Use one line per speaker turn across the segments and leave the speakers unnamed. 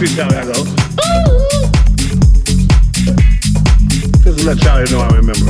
freestyle I go. Because that's how you know I remember.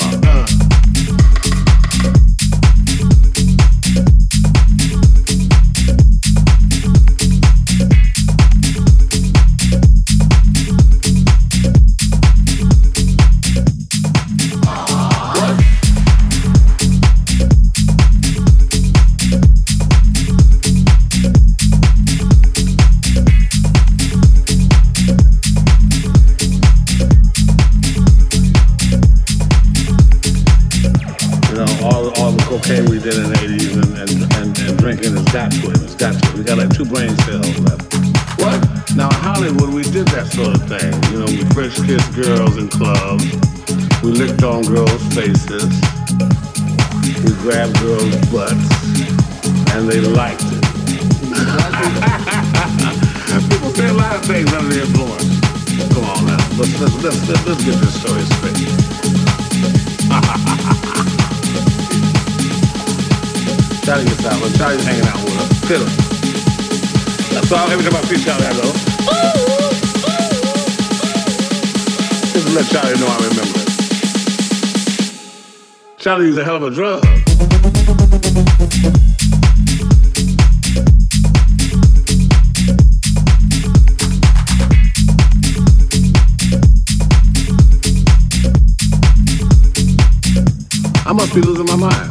kissed girls in clubs. We licked on girls' faces. We grabbed girls' butts. And they liked it. People say a lot of things under the influence. Come on now. Let's, let's, let's, let's, let's get this story straight. Charlie gets out. Charlie's hanging out with us. Fiddle. That's all every time I see Charlie, I go, ooh! let Charlie know I remember it. Charlie's a hell of a drug. I must be losing my mind.